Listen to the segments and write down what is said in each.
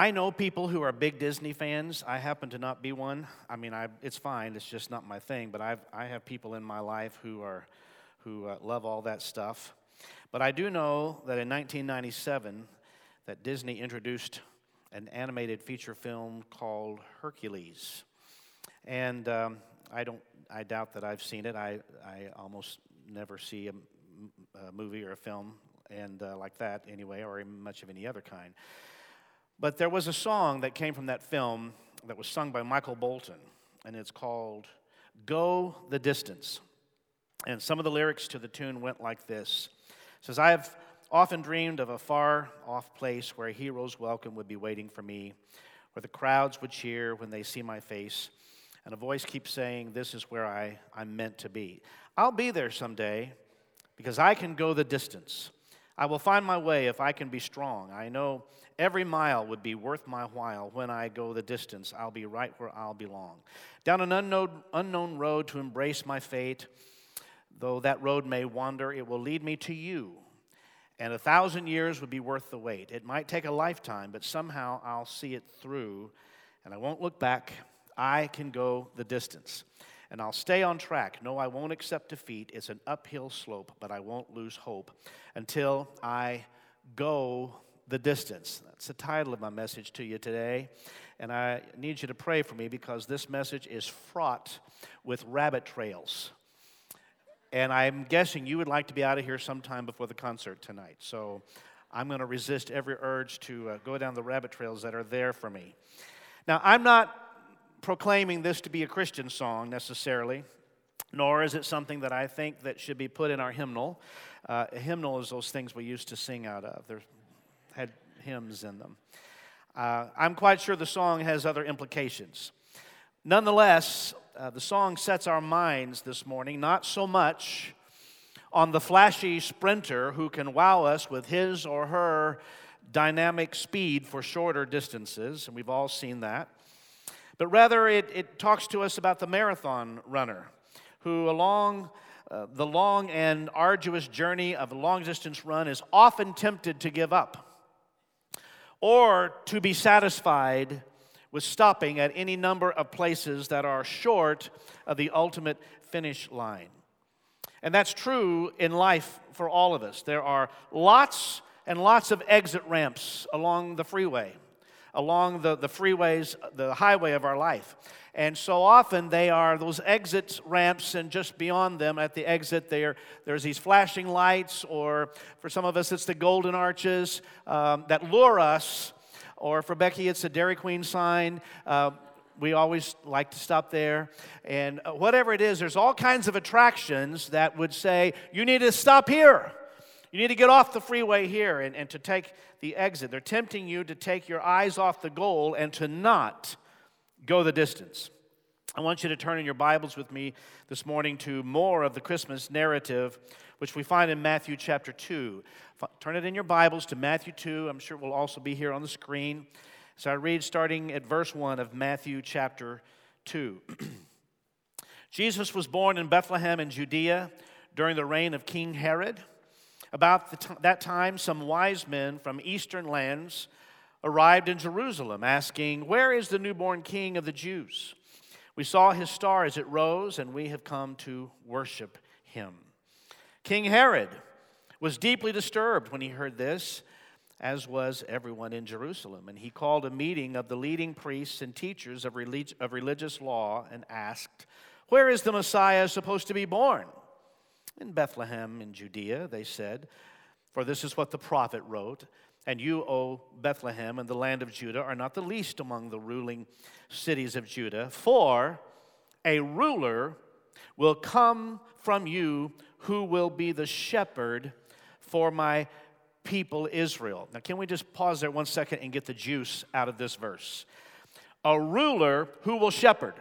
I know people who are big Disney fans. I happen to not be one. I mean, I, it's fine. It's just not my thing. But I've, I have people in my life who are who uh, love all that stuff. But I do know that in 1997, that Disney introduced an animated feature film called Hercules, and um, I don't. I doubt that I've seen it. I I almost never see a, a movie or a film and uh, like that anyway, or much of any other kind. But there was a song that came from that film that was sung by Michael Bolton, and it's called Go the Distance. And some of the lyrics to the tune went like this it says, I have often dreamed of a far off place where a hero's welcome would be waiting for me, where the crowds would cheer when they see my face, and a voice keeps saying, This is where I, I'm meant to be. I'll be there someday because I can go the distance. I will find my way if I can be strong. I know every mile would be worth my while. When I go the distance, I'll be right where I'll belong. Down an unknown, unknown road to embrace my fate, though that road may wander, it will lead me to you. And a thousand years would be worth the wait. It might take a lifetime, but somehow I'll see it through, and I won't look back. I can go the distance and I'll stay on track. No, I won't accept defeat. It's an uphill slope, but I won't lose hope until I go the distance. That's the title of my message to you today. And I need you to pray for me because this message is fraught with rabbit trails. And I'm guessing you would like to be out of here sometime before the concert tonight. So I'm going to resist every urge to uh, go down the rabbit trails that are there for me. Now, I'm not proclaiming this to be a Christian song necessarily, nor is it something that I think that should be put in our hymnal. Uh, a hymnal is those things we used to sing out of. There had hymns in them. Uh, I'm quite sure the song has other implications. Nonetheless, uh, the song sets our minds this morning not so much on the flashy sprinter who can wow us with his or her dynamic speed for shorter distances, and we've all seen that but rather it, it talks to us about the marathon runner who, along uh, the long and arduous journey of a long distance run, is often tempted to give up or to be satisfied with stopping at any number of places that are short of the ultimate finish line. And that's true in life for all of us. There are lots and lots of exit ramps along the freeway along the, the freeways, the highway of our life. And so often they are those exit ramps, and just beyond them at the exit, there, there's these flashing lights, or for some of us, it's the golden arches um, that lure us. Or for Becky, it's a Dairy Queen sign. Uh, we always like to stop there. And uh, whatever it is, there's all kinds of attractions that would say, you need to stop here. You need to get off the freeway here and, and to take the exit. They're tempting you to take your eyes off the goal and to not go the distance. I want you to turn in your Bibles with me this morning to more of the Christmas narrative, which we find in Matthew chapter 2. Turn it in your Bibles to Matthew 2. I'm sure it will also be here on the screen. So I read starting at verse 1 of Matthew chapter 2. Jesus was born in Bethlehem in Judea during the reign of King Herod. About t- that time, some wise men from eastern lands arrived in Jerusalem, asking, Where is the newborn king of the Jews? We saw his star as it rose, and we have come to worship him. King Herod was deeply disturbed when he heard this, as was everyone in Jerusalem. And he called a meeting of the leading priests and teachers of, relig- of religious law and asked, Where is the Messiah supposed to be born? In Bethlehem in Judea, they said, for this is what the prophet wrote. And you, O Bethlehem, and the land of Judah, are not the least among the ruling cities of Judah, for a ruler will come from you who will be the shepherd for my people Israel. Now, can we just pause there one second and get the juice out of this verse? A ruler who will shepherd.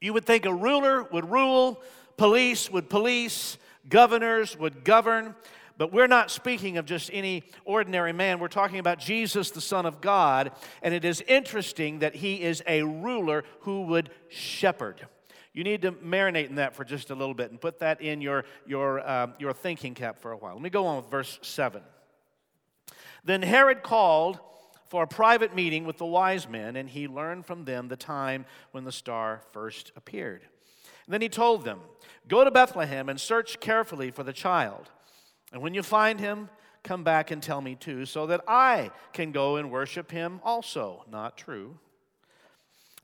You would think a ruler would rule police would police, governors would govern. But we're not speaking of just any ordinary man. We're talking about Jesus, the Son of God. And it is interesting that he is a ruler who would shepherd. You need to marinate in that for just a little bit and put that in your, your, uh, your thinking cap for a while. Let me go on with verse 7. Then Herod called for a private meeting with the wise men, and he learned from them the time when the star first appeared. Then he told them, Go to Bethlehem and search carefully for the child. And when you find him, come back and tell me too, so that I can go and worship him also. Not true.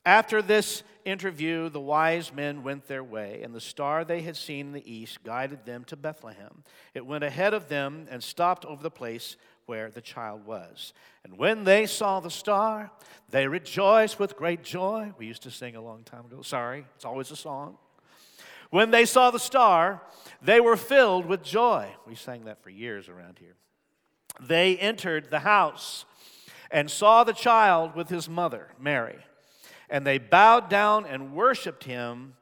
After this interview, the wise men went their way, and the star they had seen in the east guided them to Bethlehem. It went ahead of them and stopped over the place where the child was. And when they saw the star, they rejoiced with great joy. We used to sing a long time ago. Sorry, it's always a song. When they saw the star, they were filled with joy. We sang that for years around here. They entered the house and saw the child with his mother, Mary. And they bowed down and worshiped him.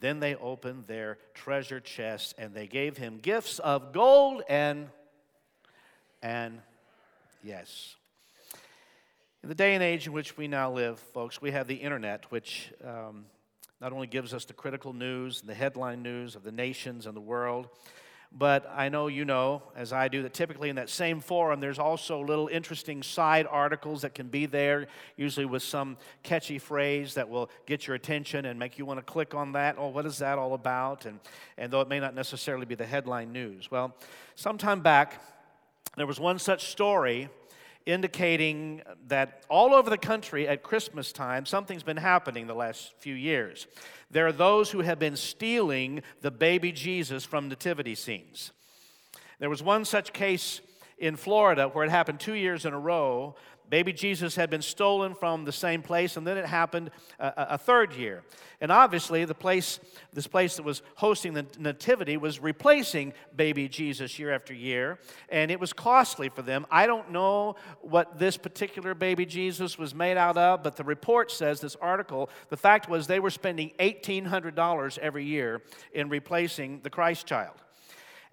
Then they opened their treasure chests and they gave him gifts of gold and and yes. In the day and age in which we now live, folks, we have the internet, which um, not only gives us the critical news and the headline news of the nations and the world, but I know you know, as I do, that typically in that same forum, there's also little interesting side articles that can be there, usually with some catchy phrase that will get your attention and make you want to click on that. Oh, what is that all about? And, and though it may not necessarily be the headline news. Well, sometime back, there was one such story indicating that all over the country at Christmas time, something's been happening the last few years. There are those who have been stealing the baby Jesus from nativity scenes. There was one such case in Florida where it happened two years in a row Baby Jesus had been stolen from the same place, and then it happened a, a, third year. And obviously, the place, this place that was hosting the nativity was replacing baby Jesus year after year, and it was costly for them. I don't know what this particular baby Jesus was made out of, but the report says, this article, the fact was they were spending $1,800 every year in replacing the Christ child.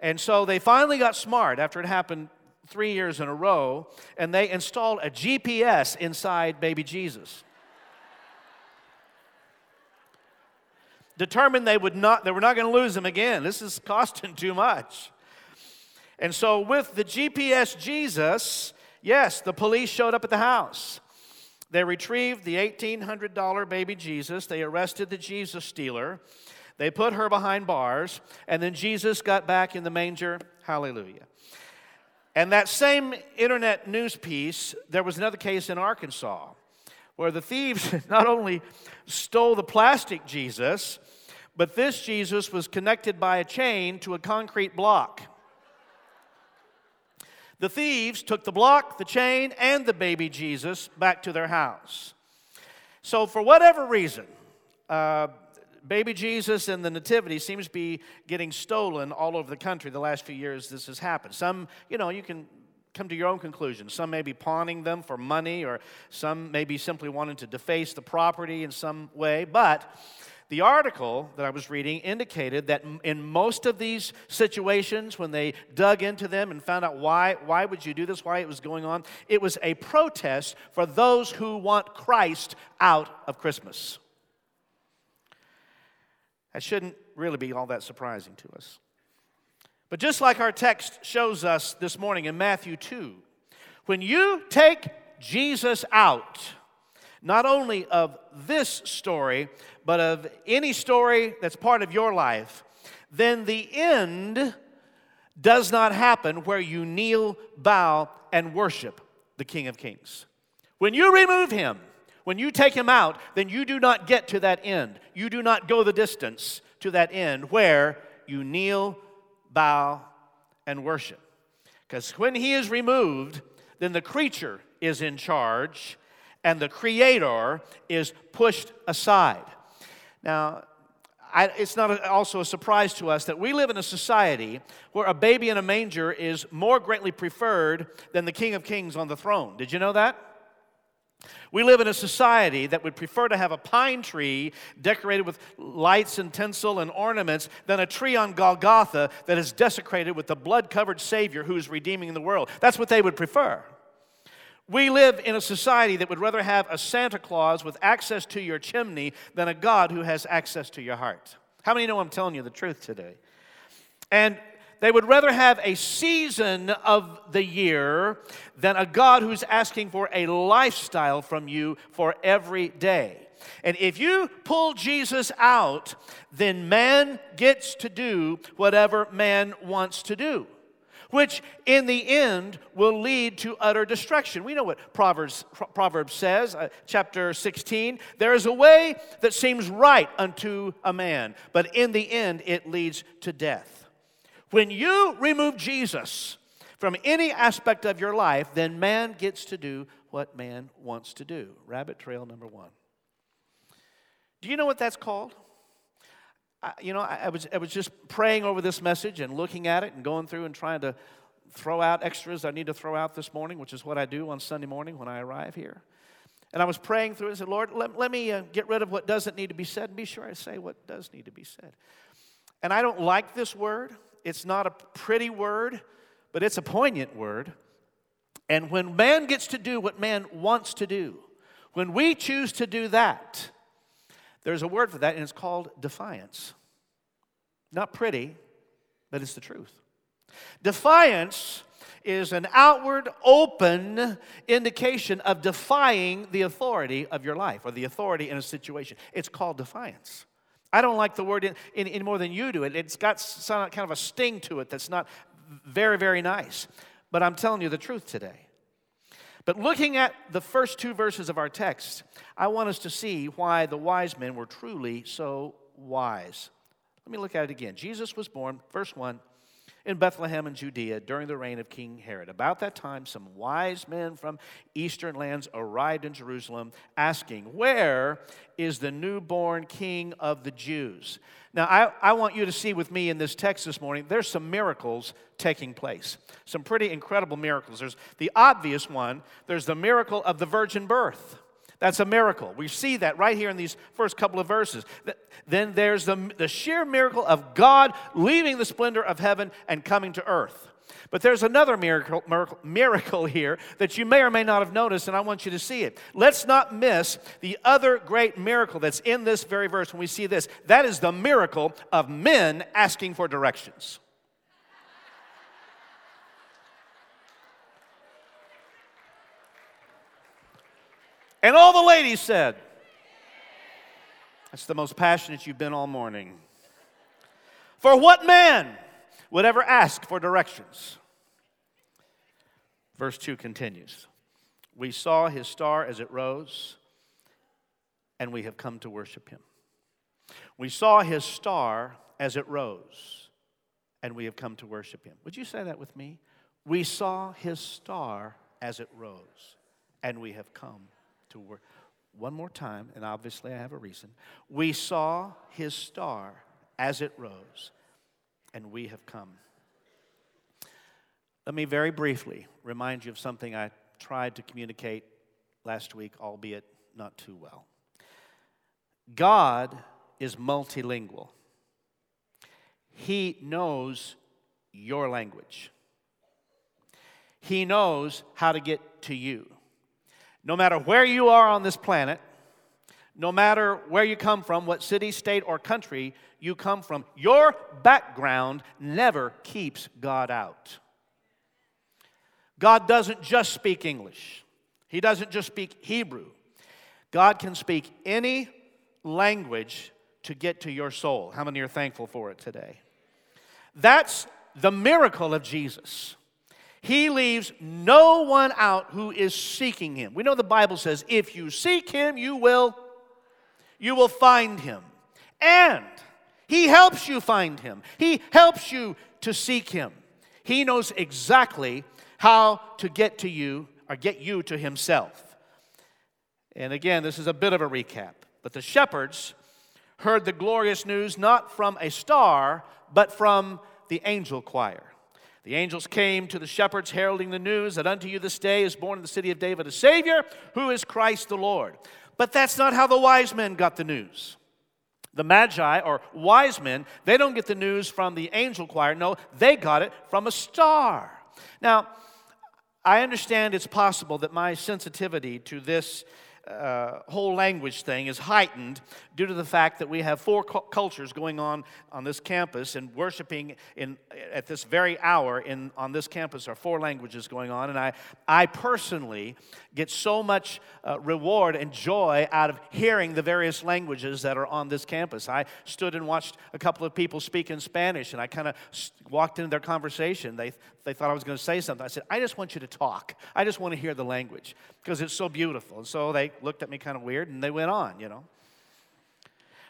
And so they finally got smart after it happened three years in a row, and they installed a GPS inside baby Jesus. Determined they would not, they were not going to lose him again. This is costing too much. And so, with the GPS Jesus, yes, the police showed up at the house. They retrieved the $1,800 baby Jesus. They arrested the Jesus stealer. They put her behind bars. And then Jesus got back in the manger. Hallelujah. And that same internet news piece, there was another case in Arkansas where the thieves not only stole the plastic Jesus, but this Jesus was connected by a chain to a concrete block. The thieves took the block, the chain, and the baby Jesus back to their house. So, for whatever reason, uh, baby Jesus and the nativity seems to be getting stolen all over the country the last few years this has happened. Some, you know, you can come to your own conclusions. Some may be pawning them for money, or some may be simply wanting to deface the property in some way. But the article that I was reading indicated that in most of these situations, when they dug into them and found out why, why would you do this, why it was going on, it was a protest for those who want Christ out of Christmas. That shouldn't really be all that surprising to us. But just like our text shows us this morning in Matthew 2, when you take Jesus out, not only of this story, but of any story that's part of your life, then the end does not happen where you kneel, bow, and worship the King of Kings. When you remove him, when you take him out, then you do not get to that end. You do not go the distance to that end where you kneel, bow, and worship. Because when he is removed, then the creature is in charge and the creator is pushed aside. Now, I, it's not a, also a surprise to us that we live in a society where a baby in a manger is more greatly preferred than the King of Kings on the throne. Did you know that? We live in a society that would prefer to have a pine tree decorated with lights and tinsel and ornaments than a tree on Golgotha that is desecrated with the blood covered Savior who is redeeming the world. That's what they would prefer. We live in a society that would rather have a Santa Claus with access to your chimney than a God who has access to your heart. How many know I'm telling you the truth today? And they would rather have a season of the year than a God who's asking for a lifestyle from you for every day. And if you pull Jesus out, then man gets to do whatever man wants to do which in the end will lead to utter destruction. We know what Proverbs, Proverbs says, uh, chapter 16. There is a way that seems right unto a man, but in the end it leads to death. When you remove Jesus from any aspect of your life, then man gets to do what man wants to do. Rabbit trail number one. Do you know what that's called? I, you know, I, I, was, I was just praying over this message and looking at it and going through and trying to throw out extras I need to throw out this morning, which is what I do on Sunday morning when I arrive here. And I was praying through it and said, Lord, let, let me uh, get rid of what doesn't need to be said and be sure I say what does need to be said. And I don't like this word. It's not a pretty word, but it's a poignant word. And when man gets to do what man wants to do, when we choose to do that, there's a word for that, and it's called defiance. Not pretty, but it's the truth. Defiance is an outward, open indication of defying the authority of your life or the authority in a situation. It's called defiance. I don't like the word in, in, in more than you do. It, it's got some, kind of a sting to it that's not very, very nice. But I'm telling you the truth today. But looking at the first two verses of our text, I want us to see why the wise men were truly so wise. Let me look at it again. Jesus was born, verse 1, in Bethlehem in Judea during the reign of King Herod. About that time, some wise men from eastern lands arrived in Jerusalem asking, Where is the newborn king of the Jews? Now, I, I want you to see with me in this text this morning, there's some miracles taking place. Some pretty incredible miracles. There's the obvious one, there's the miracle of the virgin birth. That's a miracle. We see that right here in these first couple of verses. Then there's the, the sheer miracle of God leaving the splendor of heaven and coming to earth. But there's another miracle, miracle, miracle, here that you may or may not have noticed, and I want you to see it. Let's not miss the other great miracle that's in this very verse when we see this. That is the miracle of men asking for directions. And all the ladies said, That's the most passionate you've been all morning. For what man would ever ask for directions? Verse 2 continues We saw his star as it rose, and we have come to worship him. We saw his star as it rose, and we have come to worship him. Would you say that with me? We saw his star as it rose, and we have come to work. One more time, and obviously I have a reason. We saw his star as it rose, and we have come. Let me very briefly remind you of something I tried to communicate last week, albeit not too well. God is multilingual, He knows your language, He knows how to get to you. No matter where you are on this planet, no matter where you come from, what city, state, or country you come from, your background never keeps God out. God doesn't just speak English, He doesn't just speak Hebrew. God can speak any language to get to your soul. How many are thankful for it today? That's the miracle of Jesus. He leaves no one out who is seeking him. We know the Bible says, if you seek him, you will you will find him. And he helps you find him. He helps you to seek him. He knows exactly how to get to you or get you to himself. And again, this is a bit of a recap. But the shepherds heard the glorious news not from a star, but from the angel choir. The angels came to the shepherds, heralding the news that unto you this day is born in the city of David a Savior, who is Christ the Lord. But that's not how the wise men got the news. The Magi, or wise men, they don't get the news from the angel choir. No, they got it from a star. Now, I understand it's possible that my sensitivity to this uh, whole language thing is heightened due to the fact that we have four cu- cultures going on on this campus and worshiping in, at this very hour in, on this campus are four languages going on. And I, I personally get so much uh, reward and joy out of hearing the various languages that are on this campus. I stood and watched a couple of people speak in Spanish and I kind of walked into their conversation. They, they thought I was going to say something. I said, I just want you to talk. I just want to hear the language because it's so beautiful. And so they looked at me kind of weird and they went on, you know.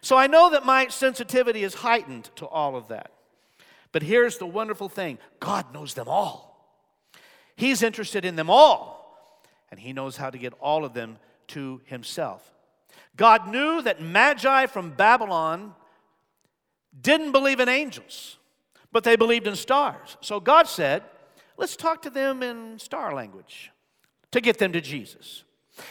So I know that my sensitivity is heightened to all of that. But here's the wonderful thing God knows them all. He's interested in them all, and He knows how to get all of them to Himself. God knew that Magi from Babylon didn't believe in angels, but they believed in stars. So God said, Let's talk to them in star language to get them to Jesus.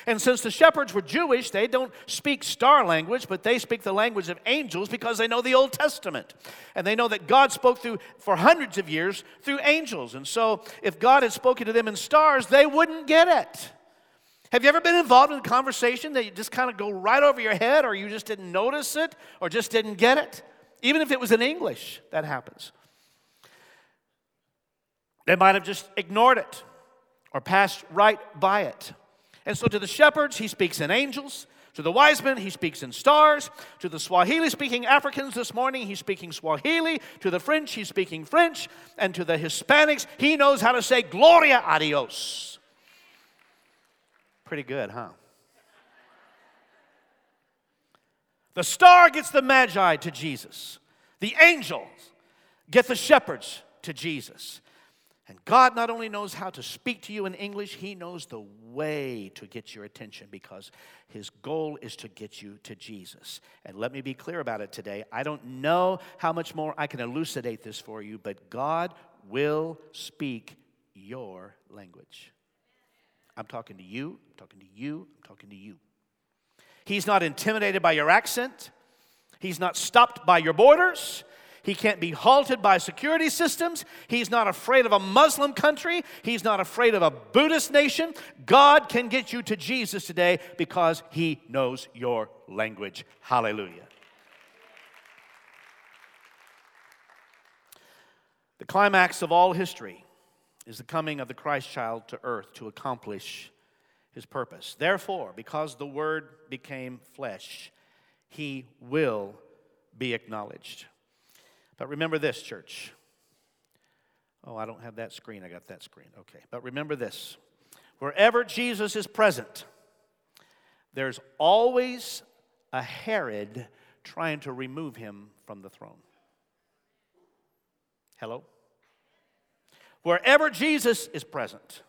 And since the shepherds were Jewish, they don't speak star language, but they speak the language of angels because they know the Old Testament. And they know that God spoke through for hundreds of years through angels. And so if God had spoken to them in stars, they wouldn't get it. Have you ever been involved in a conversation that you just kind of go right over your head or you just didn't notice it or just didn't get it? Even if it was in English, that happens. They might have just ignored it or passed right by it. And so to the shepherds, he speaks in angels. To the wise men, he speaks in stars. To the Swahili speaking Africans this morning, he's speaking Swahili. To the French, he's speaking French. And to the Hispanics, he knows how to say Gloria a Dios. Pretty good, huh? The star gets the magi to Jesus, the angels get the shepherds to Jesus. And God not only knows how to speak to you in English, He knows the way to get your attention because His goal is to get you to Jesus. And let me be clear about it today. I don't know how much more I can elucidate this for you, but God will speak your language. I'm talking to you, I'm talking to you, I'm talking to you. He's not intimidated by your accent, He's not stopped by your borders. He can't be halted by security systems. He's not afraid of a Muslim country. He's not afraid of a Buddhist nation. God can get you to Jesus today because He knows your language. Hallelujah. The climax of all history is the coming of the Christ child to earth to accomplish his purpose. Therefore, because the Word became flesh, he will be acknowledged. But remember this, church. Oh, I don't have that screen. I got that screen. Okay. But remember this wherever Jesus is present, there's always a Herod trying to remove him from the throne. Hello? Wherever Jesus is present,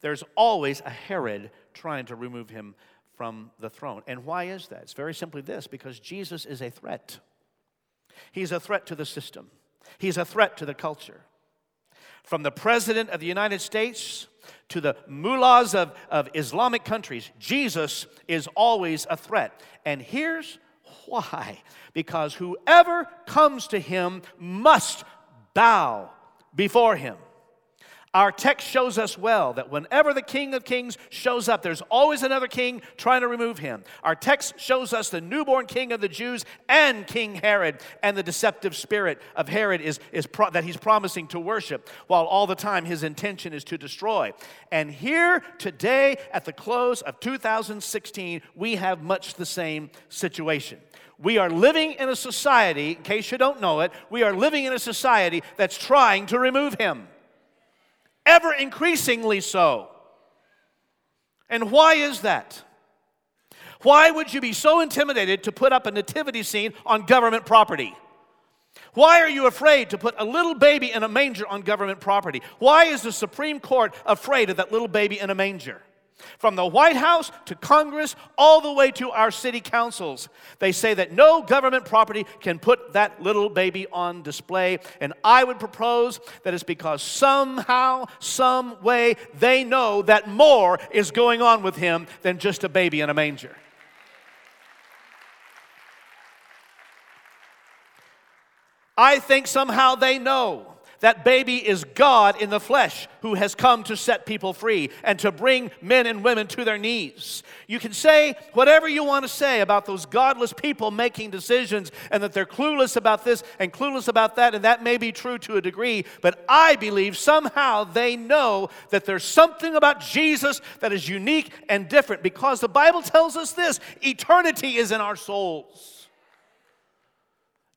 there's always a Herod trying to remove him from the throne. And why is that? It's very simply this because Jesus is a threat. He's a threat to the system, he's a threat to the culture. From the President of the United States to the mullahs of, of Islamic countries, Jesus is always a threat. And here's why because whoever comes to him must bow before him. Our text shows us well that whenever the King of Kings shows up, there's always another king trying to remove him. Our text shows us the newborn king of the Jews and King Herod and the deceptive spirit of Herod is, is pro- that he's promising to worship, while all the time his intention is to destroy. And here today, at the close of 2016, we have much the same situation. We are living in a society, in case you don't know it, we are living in a society that's trying to remove him ever increasingly so. And why is that? Why would you be so intimidated to put up a nativity scene on government property? Why are you afraid to put a little baby in a manger on government property? Why is the Supreme Court afraid of that little baby in a manger? From the White House to Congress, all the way to our city councils, they say that no government property can put that little baby on display. And I would propose that it's because somehow, some way, they know that more is going on with him than just a baby in a manger. I think somehow they know That baby is God in the flesh who has come to set people free and to bring men and women to their knees. You can say whatever you want to say about those godless people making decisions and that they're clueless about this and clueless about that, and that may be true to a degree, but I believe somehow they know that there's something about Jesus that is unique and different because the Bible tells us this eternity is in our souls.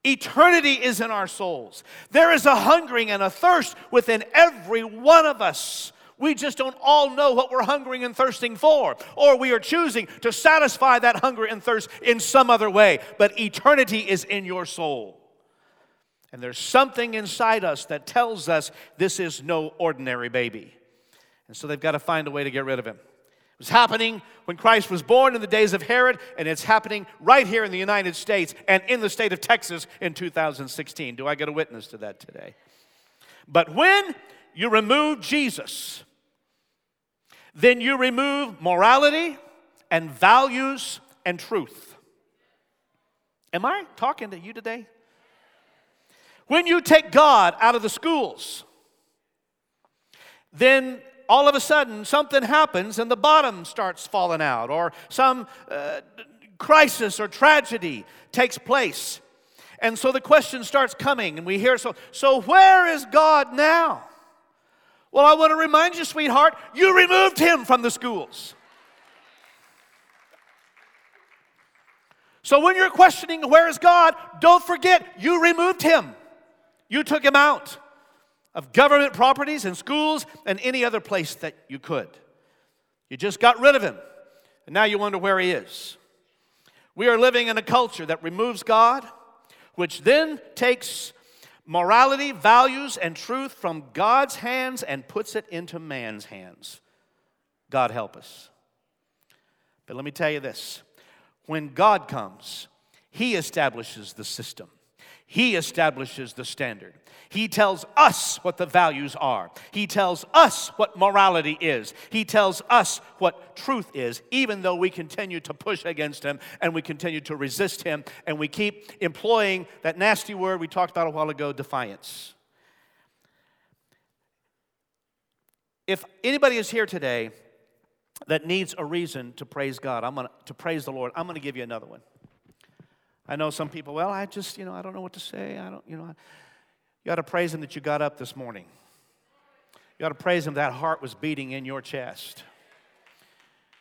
Eternity is in our souls. There is a hungering and a thirst within every one of us. We just don't all know what we're hungering and thirsting for, or we are choosing to satisfy that hunger and thirst in some other way. But eternity is in your soul. And there's something inside us that tells us this is no ordinary baby. And so they've got to find a way to get rid of him. Was happening when Christ was born in the days of Herod, and it's happening right here in the United States and in the state of Texas in 2016. Do I get a witness to that today? But when you remove Jesus, then you remove morality and values and truth. Am I talking to you today? When you take God out of the schools, then all of a sudden something happens and the bottom starts falling out, or some uh, crisis or tragedy takes place. And so the question starts coming, and we hear so, so where is God now? Well, I want to remind you, sweetheart, you removed him from the schools. So when you're questioning where is God, don't forget you removed him. You took him out of government properties and schools and any other place that you could. You just got rid of him, and now you wonder where he is. We are living in a culture that removes God, which then takes morality, values, and truth from God's hands and puts it into man's hands. God help us. But let me tell you this when God comes, He establishes the system. He establishes the standard. He tells us what the values are. He tells us what morality is. He tells us what truth is, even though we continue to push against Him and we continue to resist Him and we keep employing that nasty word we talked about a while ago defiance. If anybody is here today that needs a reason to praise God, I'm gonna, to praise the Lord, I'm going to give you another one. I know some people, well, I just, you know, I don't know what to say. I don't, you know, you ought to praise Him that you got up this morning. You ought to praise Him that heart was beating in your chest.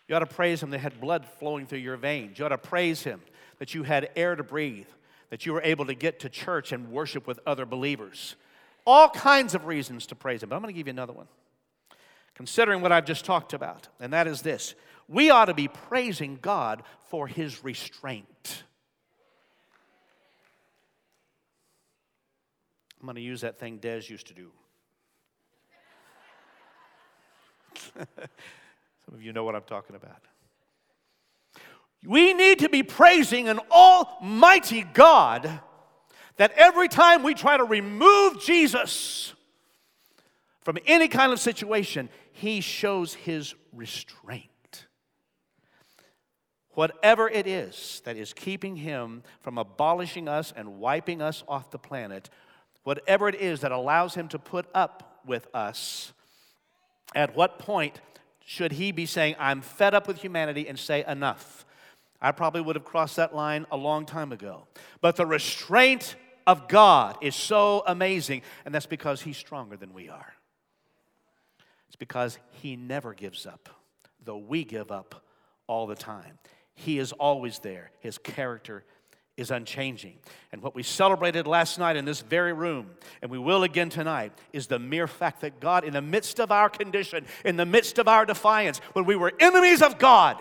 You ought to praise Him that had blood flowing through your veins. You ought to praise Him that you had air to breathe, that you were able to get to church and worship with other believers. All kinds of reasons to praise Him. But I'm going to give you another one. Considering what I've just talked about, and that is this we ought to be praising God for His restraint. I'm going to use that thing Des used to do. Some of you know what I'm talking about. We need to be praising an almighty God that every time we try to remove Jesus from any kind of situation, he shows his restraint. Whatever it is that is keeping him from abolishing us and wiping us off the planet, whatever it is that allows him to put up with us, at what point should he be saying, I'm fed up with humanity and say, enough? I probably would have crossed that line a long time ago. But the restraint of God is so amazing, and that's because he's stronger than we are. It's because he never gives up, though we give up all the time. He is always there, his character is unchanging. And what we celebrated last night in this very room, and we will again tonight, is the mere fact that God, in the midst of our condition, in the midst of our defiance, when we were enemies of God,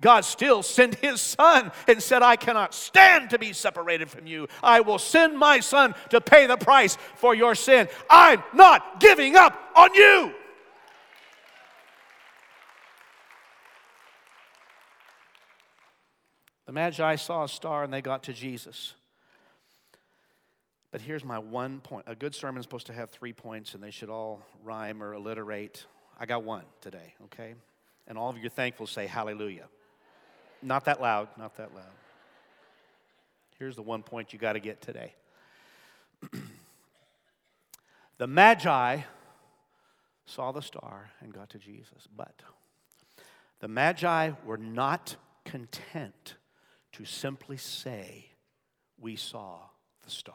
God still sent his son and said, I cannot stand to be separated from you. I will send my son to pay the price for your sin. I'm not giving up on you. The Magi saw a star and they got to Jesus. But here's my one point. A good sermon is supposed to have three points and they should all rhyme or alliterate. I got one today, okay? And all of you thankful say hallelujah. Not that loud, not that loud. Here's the one point you got to get today. The Magi saw the star and got to Jesus, but the Magi were not content to simply say, We saw the star.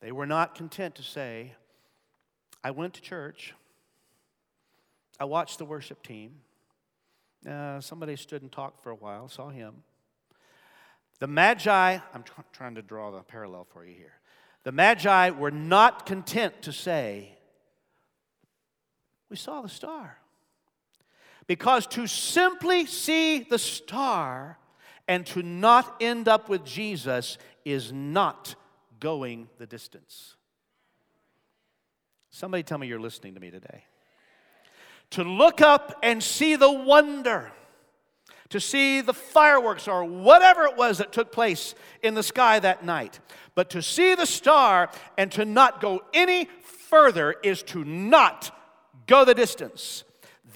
They were not content to say, I went to church, I watched the worship team. Uh, somebody stood and talked for a while, saw him. The Magi, I'm tr- trying to draw the parallel for you here. The Magi were not content to say, We saw the star. Because to simply see the star and to not end up with Jesus is not going the distance. Somebody tell me you're listening to me today. To look up and see the wonder, to see the fireworks or whatever it was that took place in the sky that night, but to see the star and to not go any further is to not go the distance.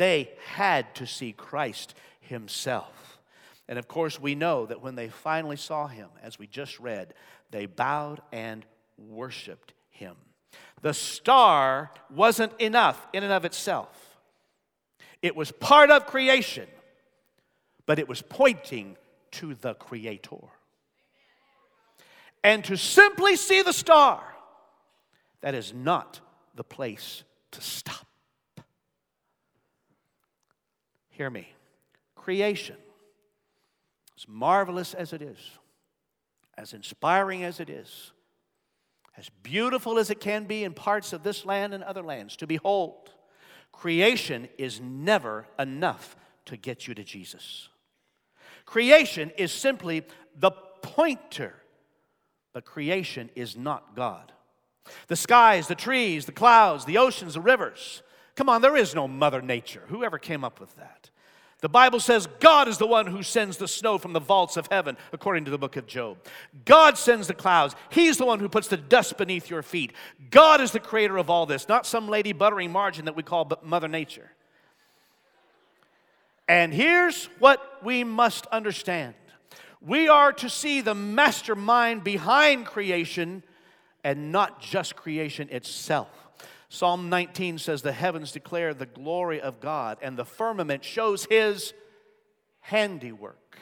They had to see Christ Himself. And of course, we know that when they finally saw Him, as we just read, they bowed and worshiped Him. The star wasn't enough in and of itself, it was part of creation, but it was pointing to the Creator. And to simply see the star, that is not the place to stop. Hear me. Creation, as marvelous as it is, as inspiring as it is, as beautiful as it can be in parts of this land and other lands to behold, creation is never enough to get you to Jesus. Creation is simply the pointer, but creation is not God. The skies, the trees, the clouds, the oceans, the rivers, Come on, there is no Mother Nature. Whoever came up with that? The Bible says God is the one who sends the snow from the vaults of heaven, according to the book of Job. God sends the clouds. He's the one who puts the dust beneath your feet. God is the creator of all this, not some lady buttering margin that we call Mother Nature. And here's what we must understand we are to see the mastermind behind creation and not just creation itself. Psalm 19 says, The heavens declare the glory of God, and the firmament shows his handiwork.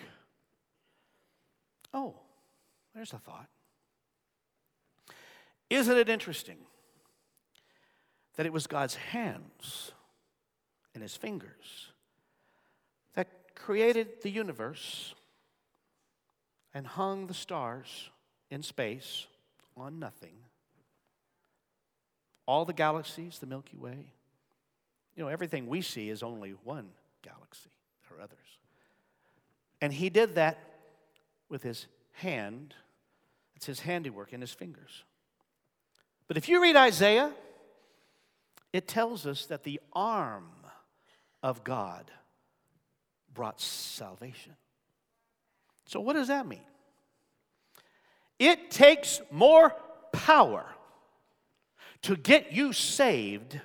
Oh, there's a thought. Isn't it interesting that it was God's hands and his fingers that created the universe and hung the stars in space on nothing? All the galaxies, the Milky Way. You know, everything we see is only one galaxy. There are others. And he did that with his hand. It's his handiwork in his fingers. But if you read Isaiah, it tells us that the arm of God brought salvation. So, what does that mean? It takes more power to get you saved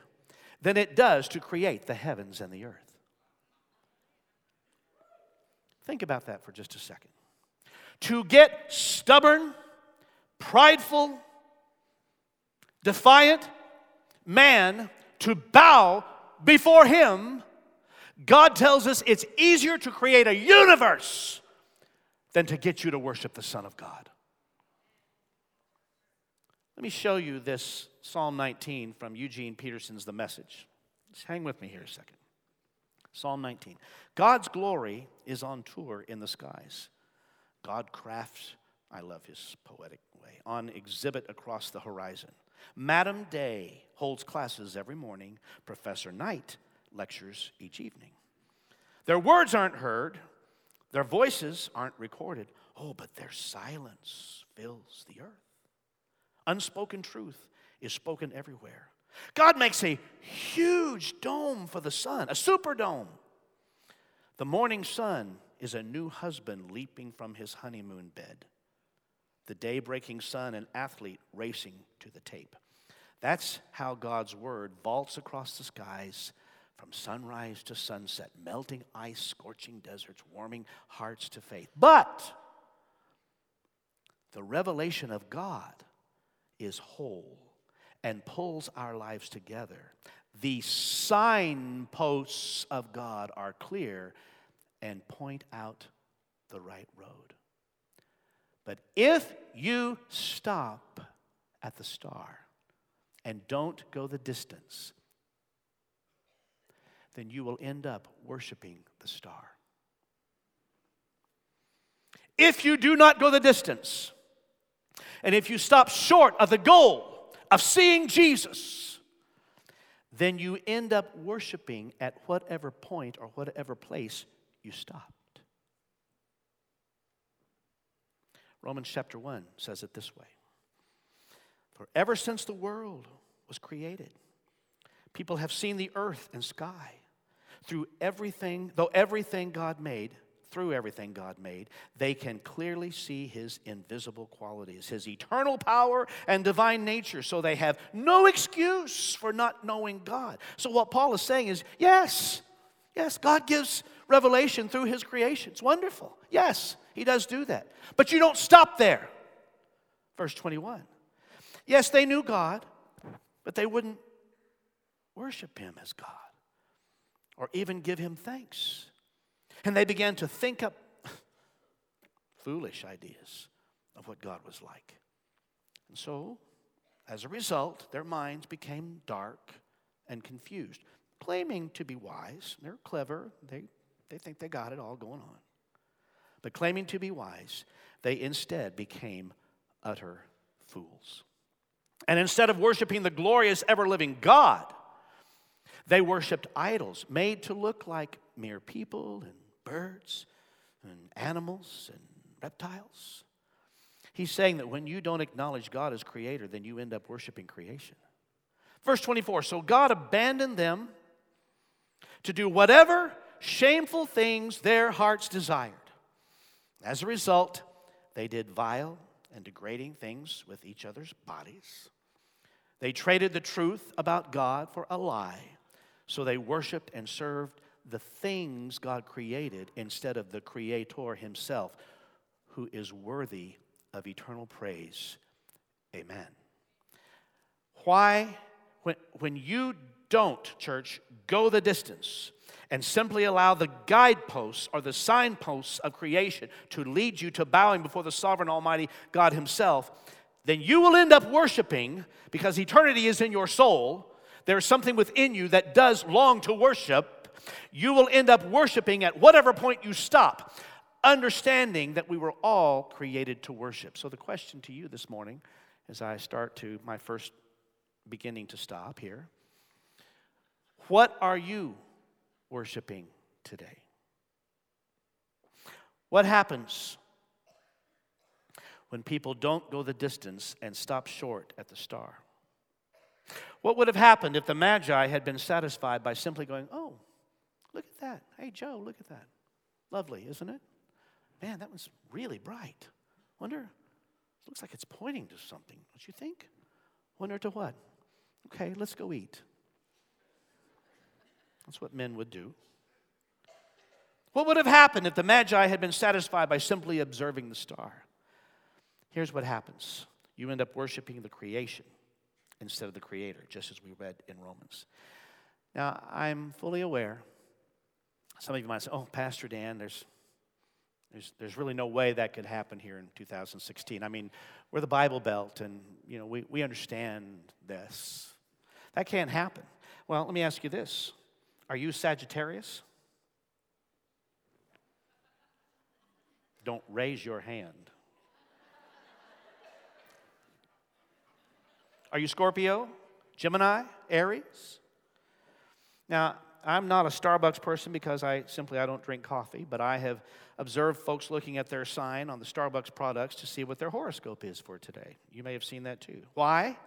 than it does to create the heavens and the earth. Think about that for just a second. To get stubborn, prideful, defiant man to bow before him, God tells us it's easier to create a universe than to get you to worship the Son of God. Let me show you this Psalm 19 from Eugene Peterson's The Message. Just hang with me here a second. Psalm 19. God's glory is on tour in the skies. God crafts, I love his poetic way, on exhibit across the horizon. Madam Day holds classes every morning. Professor Night lectures each evening. Their words aren't heard, their voices aren't recorded. Oh, but their silence fills the earth. Unspoken truth is spoken everywhere. God makes a huge dome for the sun, a superdome. The morning sun is a new husband leaping from his honeymoon bed. The day breaking sun, an athlete racing to the tape. That's how God's word vaults across the skies from sunrise to sunset, melting ice, scorching deserts, warming hearts to faith. But the revelation of God is whole and pulls our lives together, the signposts of God are clear and point out the right road. But if you stop at the star and don't go the distance, then you will end up worshiping the star. If you do not go the distance, and if you stop short of the goal of seeing Jesus, then you end up worshiping at whatever point or whatever place you stopped. Romans chapter 1 says it this way For ever since the world was created, people have seen the earth and sky through everything, though everything God made through everything God made, they can clearly see his invisible qualities, his eternal power and divine nature. So they have no excuse for not knowing God. So what Paul is saying is yes, yes, God gives revelation through his creation. It's wonderful. Yes, he does do that. But you don't stop there. Verse 21. Yes, they knew God, but they wouldn't worship him as God or even give him thanks. And they began to think up foolish ideas of what God was like. And so, as a result, their minds became dark and confused, claiming to be wise. They're clever, they, they think they got it all going on. But claiming to be wise, they instead became utter fools. And instead of worshiping the glorious, ever living God, they worshiped idols made to look like mere people and birds and animals and reptiles. He's saying that when you don't acknowledge God as creator, then you end up worshiping creation. Verse 24 So God abandoned them to do whatever shameful things their hearts desired. As a result, they did vile and degrading things with each other's bodies. They traded the truth about God for a lie, so they worshiped and served the things God created instead of the Creator Himself, who is worthy of eternal praise. Amen. Why, when, when you don't, church, go the distance and simply allow the guideposts or the signposts of creation to lead you to bowing before the sovereign Almighty God Himself, then you will end up worshiping because eternity is in your soul. There's something within you that does long to worship you will end up worshiping at whatever point you stop, understanding that we were all created to worship. So, the question to you this morning, as I start to my first beginning to stop here, what are you worshiping today? What happens when people don't go the distance and stop short at the star? What would have happened if the Magi had been satisfied by simply going, Oh, Look at that. Hey, Joe, look at that. Lovely, isn't it? Man, that one's really bright. Wonder, looks like it's pointing to something, don't you think? Wonder to what? Okay, let's go eat. That's what men would do. What would have happened if the Magi had been satisfied by simply observing the star? Here's what happens you end up worshiping the creation instead of the Creator, just as we read in Romans. Now, I'm fully aware some of you might say, oh, Pastor Dan, there's, there's, there's really no way that could happen here in 2016. I mean, we're the Bible Belt, and, you know, we, we understand this. That can't happen. Well, let me ask you this. Are you Sagittarius? Don't raise your hand. Are you Scorpio, Gemini, Aries? Now, I'm not a Starbucks person because I simply I don't drink coffee, but I have observed folks looking at their sign on the Starbucks products to see what their horoscope is for today. You may have seen that too. Why?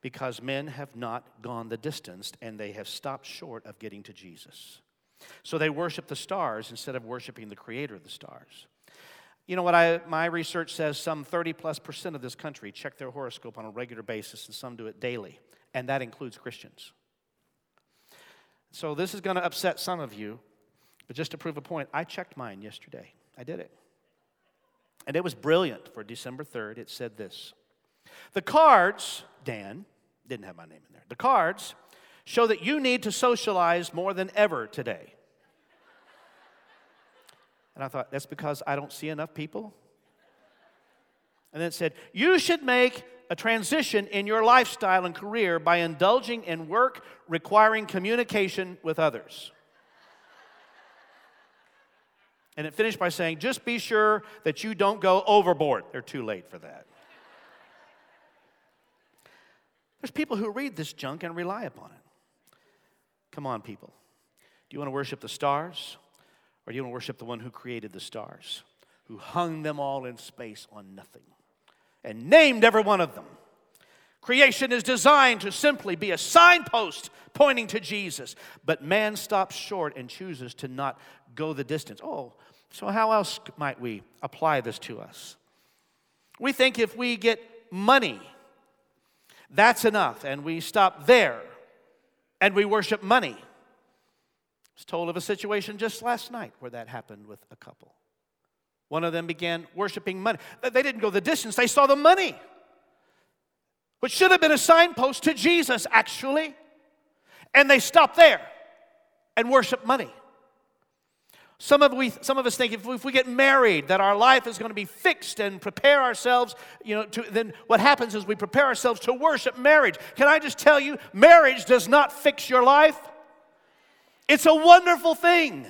Because men have not gone the distance and they have stopped short of getting to Jesus. So they worship the stars instead of worshiping the creator of the stars. You know what I, my research says some 30 plus percent of this country check their horoscope on a regular basis and some do it daily, and that includes Christians. So this is going to upset some of you, but just to prove a point, I checked mine yesterday. I did it. And it was brilliant for December 3rd. It said this The cards, Dan, didn't have my name in there. The cards show that you need to socialize more than ever today. And I thought, that's because I don't see enough people? And then it said, you should make a transition in your lifestyle and career by indulging in work requiring communication with others. And it finished by saying, just be sure that you don't go overboard. They're too late for that. There's people who read this junk and rely upon it. Come on, people. Do you want to worship the stars? Or do you want to worship the one who created the stars, who hung them all in space on nothing and named every one of them? Creation is designed to simply be a signpost pointing to Jesus, but man stops short and chooses to not go the distance. Oh, so how else might we apply this to us? We think if we get money, that's enough, and we stop there and we worship money. I was told of a situation just last night where that happened with a couple. One of them began worshiping money. They didn't go the distance, they saw the money, which should have been a signpost to Jesus, actually. And they stopped there and worship money. Some of, we, some of us think if we, if we get married, that our life is going to be fixed and prepare ourselves, you know, to, then what happens is we prepare ourselves to worship marriage. Can I just tell you, marriage does not fix your life. It's a wonderful thing.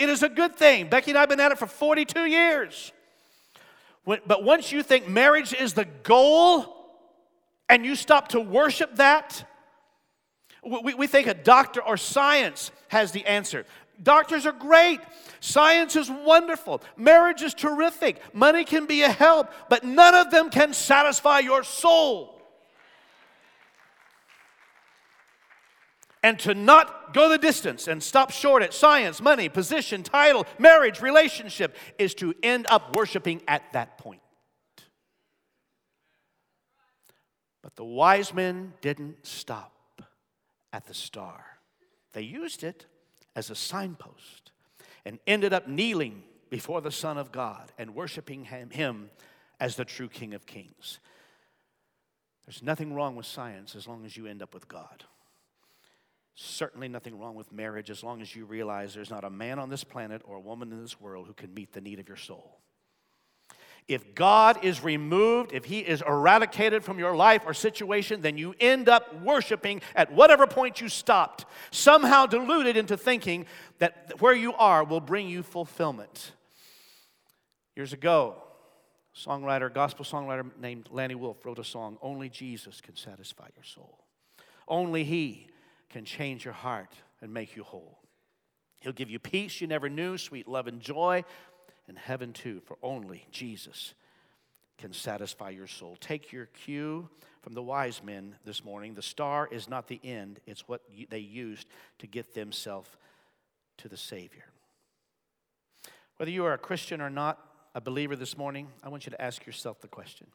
It is a good thing. Becky and I have been at it for 42 years. But once you think marriage is the goal and you stop to worship that, we, think a doctor or science has the answer. Doctors are great. Science is wonderful. Marriage is terrific. Money can be a help, but none of them can satisfy your soul. And to not go the distance and stop short at science, money, position, title, marriage, relationship is to end up worshiping at that point. But the wise men didn't stop at the star, they used it as a signpost and ended up kneeling before the Son of God and worshiping him, as the true King of Kings. There's nothing wrong with science as long as you end up with God. Certainly nothing wrong with marriage as long as you realize there's not a man on this planet or a woman in this world who can meet the need of your soul. If God is removed, if He is eradicated from your life or situation, then you end up worshiping at whatever point you stopped, somehow deluded into thinking that where you are will bring you fulfillment. Years ago, songwriter, gospel songwriter named Lanny Wolfe wrote a song Only Jesus can satisfy your soul. Only He can change your heart and make you whole. He'll give you peace you never knew, sweet love and joy, and heaven too, for only Jesus can satisfy your soul. Take your cue from the wise men this morning. The star is not the end, it's what they used to get themselves to the Savior. Whether you are a Christian or not, a believer this morning, I want you to ask yourself the question.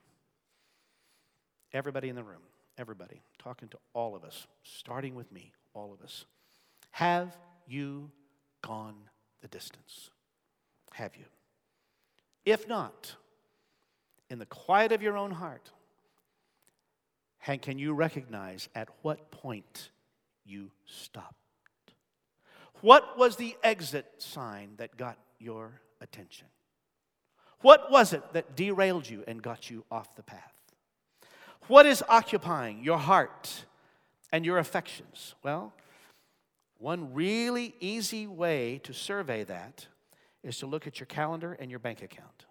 Everybody in the room, everybody, talking to all of us, starting with me, all of us. Have you gone the distance? Have you? If not, in the quiet of your own heart, and can you recognize at what point you stopped? What was the exit sign that got your attention? What was it that derailed you and got you off the path? What is occupying your heart and your affections? Well, one really easy way to survey that is to look at your calendar and your bank account.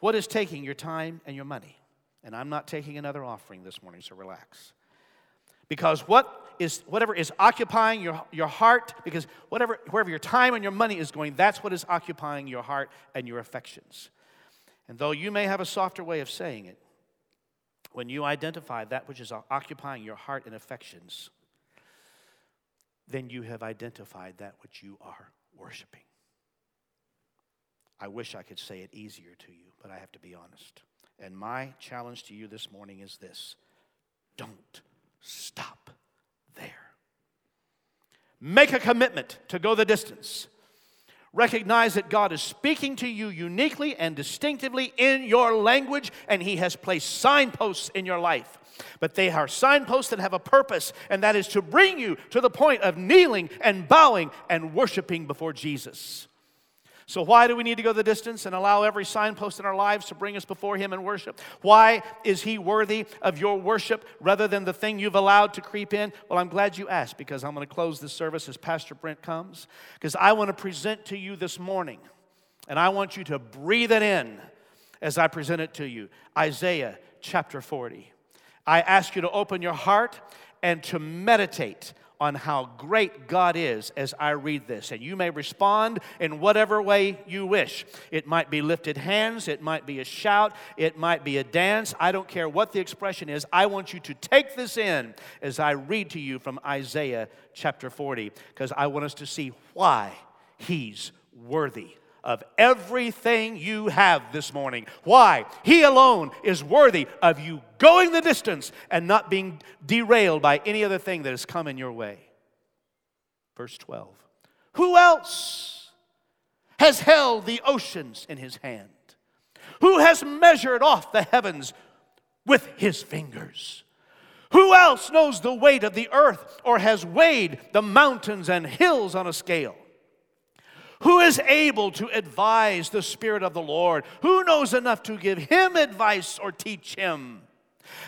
What is taking your time and your money? And I'm not taking another offering this morning, so relax. Because what is whatever is occupying your, your heart, because whatever wherever your time and your money is going, that's what is occupying your heart and your affections. And though you may have a softer way of saying it, when you identify that which is occupying your heart and affections, then you have identified that which you are worshiping. I wish I could say it easier to you, but I have to be honest. And my challenge to you this morning is this don't stop there. Make a commitment to go the distance. Recognize that God is speaking to you uniquely and distinctively in your language, and He has placed signposts in your life. But they are signposts that have a purpose, and that is to bring you to the point of kneeling and bowing and worshiping before Jesus. So, why do we need to go the distance and allow every signpost in our lives to bring us before Him in worship? Why is He worthy of your worship rather than the thing you've allowed to creep in? Well, I'm glad you asked because I'm going to close this service as Pastor Brent comes because I want to present to you this morning and I want you to breathe it in as I present it to you Isaiah chapter 40. I ask you to open your heart and to meditate on how great God is as I read this. And you may respond in whatever way you wish. It might be lifted hands, it might be a shout, it might be a dance. I don't care what the expression is. I want you to take this in as I read to you from Isaiah chapter 40, because I want us to see why He's worthy of everything you have this morning. Why? He alone is worthy of you going the distance and not being derailed by any other thing that has come in your way. Verse 12 Who else has held the oceans in his hand? Who has measured off the heavens with his fingers? Who else knows the weight of the earth or has weighed the mountains and hills on a scale? Who is able to advise the Spirit of the Lord? Who knows enough to give him advice or teach him?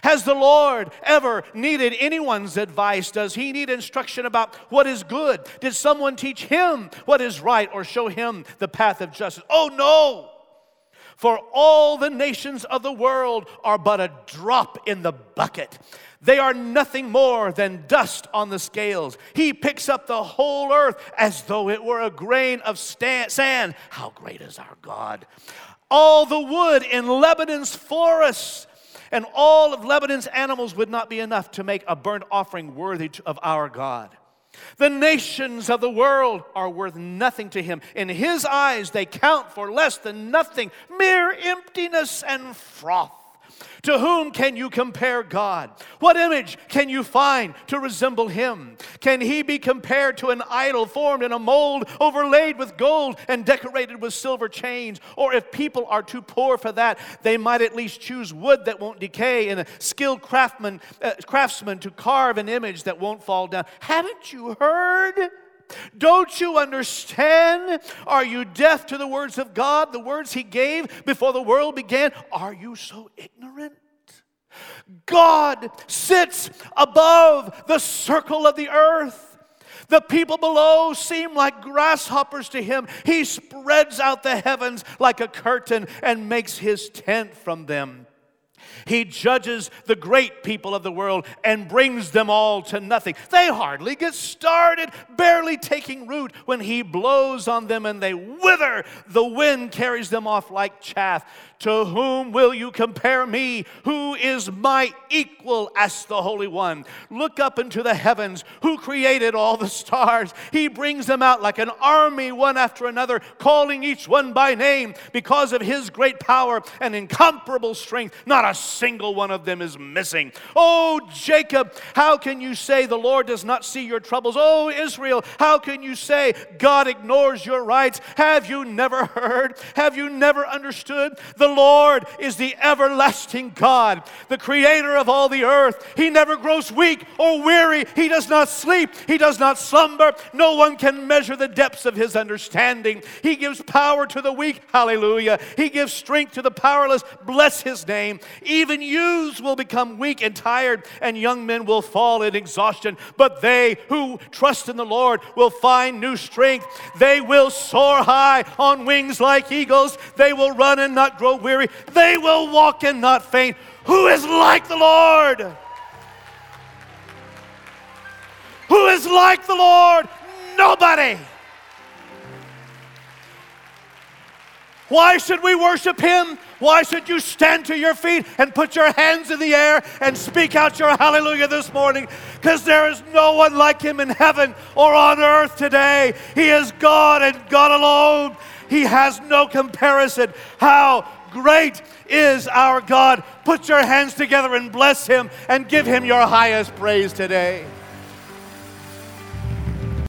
Has the Lord ever needed anyone's advice? Does he need instruction about what is good? Did someone teach him what is right or show him the path of justice? Oh, no! For all the nations of the world are but a drop in the bucket. They are nothing more than dust on the scales. He picks up the whole earth as though it were a grain of sand. How great is our God! All the wood in Lebanon's forests and all of Lebanon's animals would not be enough to make a burnt offering worthy of our God. The nations of the world are worth nothing to him. In his eyes, they count for less than nothing, mere emptiness and froth. To whom can you compare God? What image can you find to resemble him? Can he be compared to an idol formed in a mold, overlaid with gold and decorated with silver chains? Or if people are too poor for that, they might at least choose wood that won't decay and a skilled craftsman, uh, craftsman to carve an image that won't fall down. Haven't you heard? Don't you understand? Are you deaf to the words of God, the words He gave before the world began? Are you so ignorant? God sits above the circle of the earth. The people below seem like grasshoppers to him. He spreads out the heavens like a curtain and makes his tent from them. He judges the great people of the world and brings them all to nothing. They hardly get started, barely taking root when he blows on them and they wither. The wind carries them off like chaff. To whom will you compare me? Who is my equal? asked the Holy One. Look up into the heavens. Who created all the stars? He brings them out like an army, one after another, calling each one by name because of his great power and incomparable strength. Not a single one of them is missing. Oh, Jacob, how can you say the Lord does not see your troubles? Oh, Israel, how can you say God ignores your rights? Have you never heard? Have you never understood? The Lord is the everlasting God, the creator of all the earth. He never grows weak or weary. He does not sleep. He does not slumber. No one can measure the depths of his understanding. He gives power to the weak. Hallelujah. He gives strength to the powerless. Bless his name. Even youths will become weak and tired, and young men will fall in exhaustion. But they who trust in the Lord will find new strength. They will soar high on wings like eagles. They will run and not weary. They will walk and not faint. Who is like the Lord? Who is like the Lord? Nobody. Why should we worship Him? Why should you stand to your feet and put your hands in the air and speak out your hallelujah this morning? Because there is no one like Him in heaven or on earth today. He is God and God alone. He has no comparison. How Great is our God. Put your hands together and bless him and give him your highest praise today.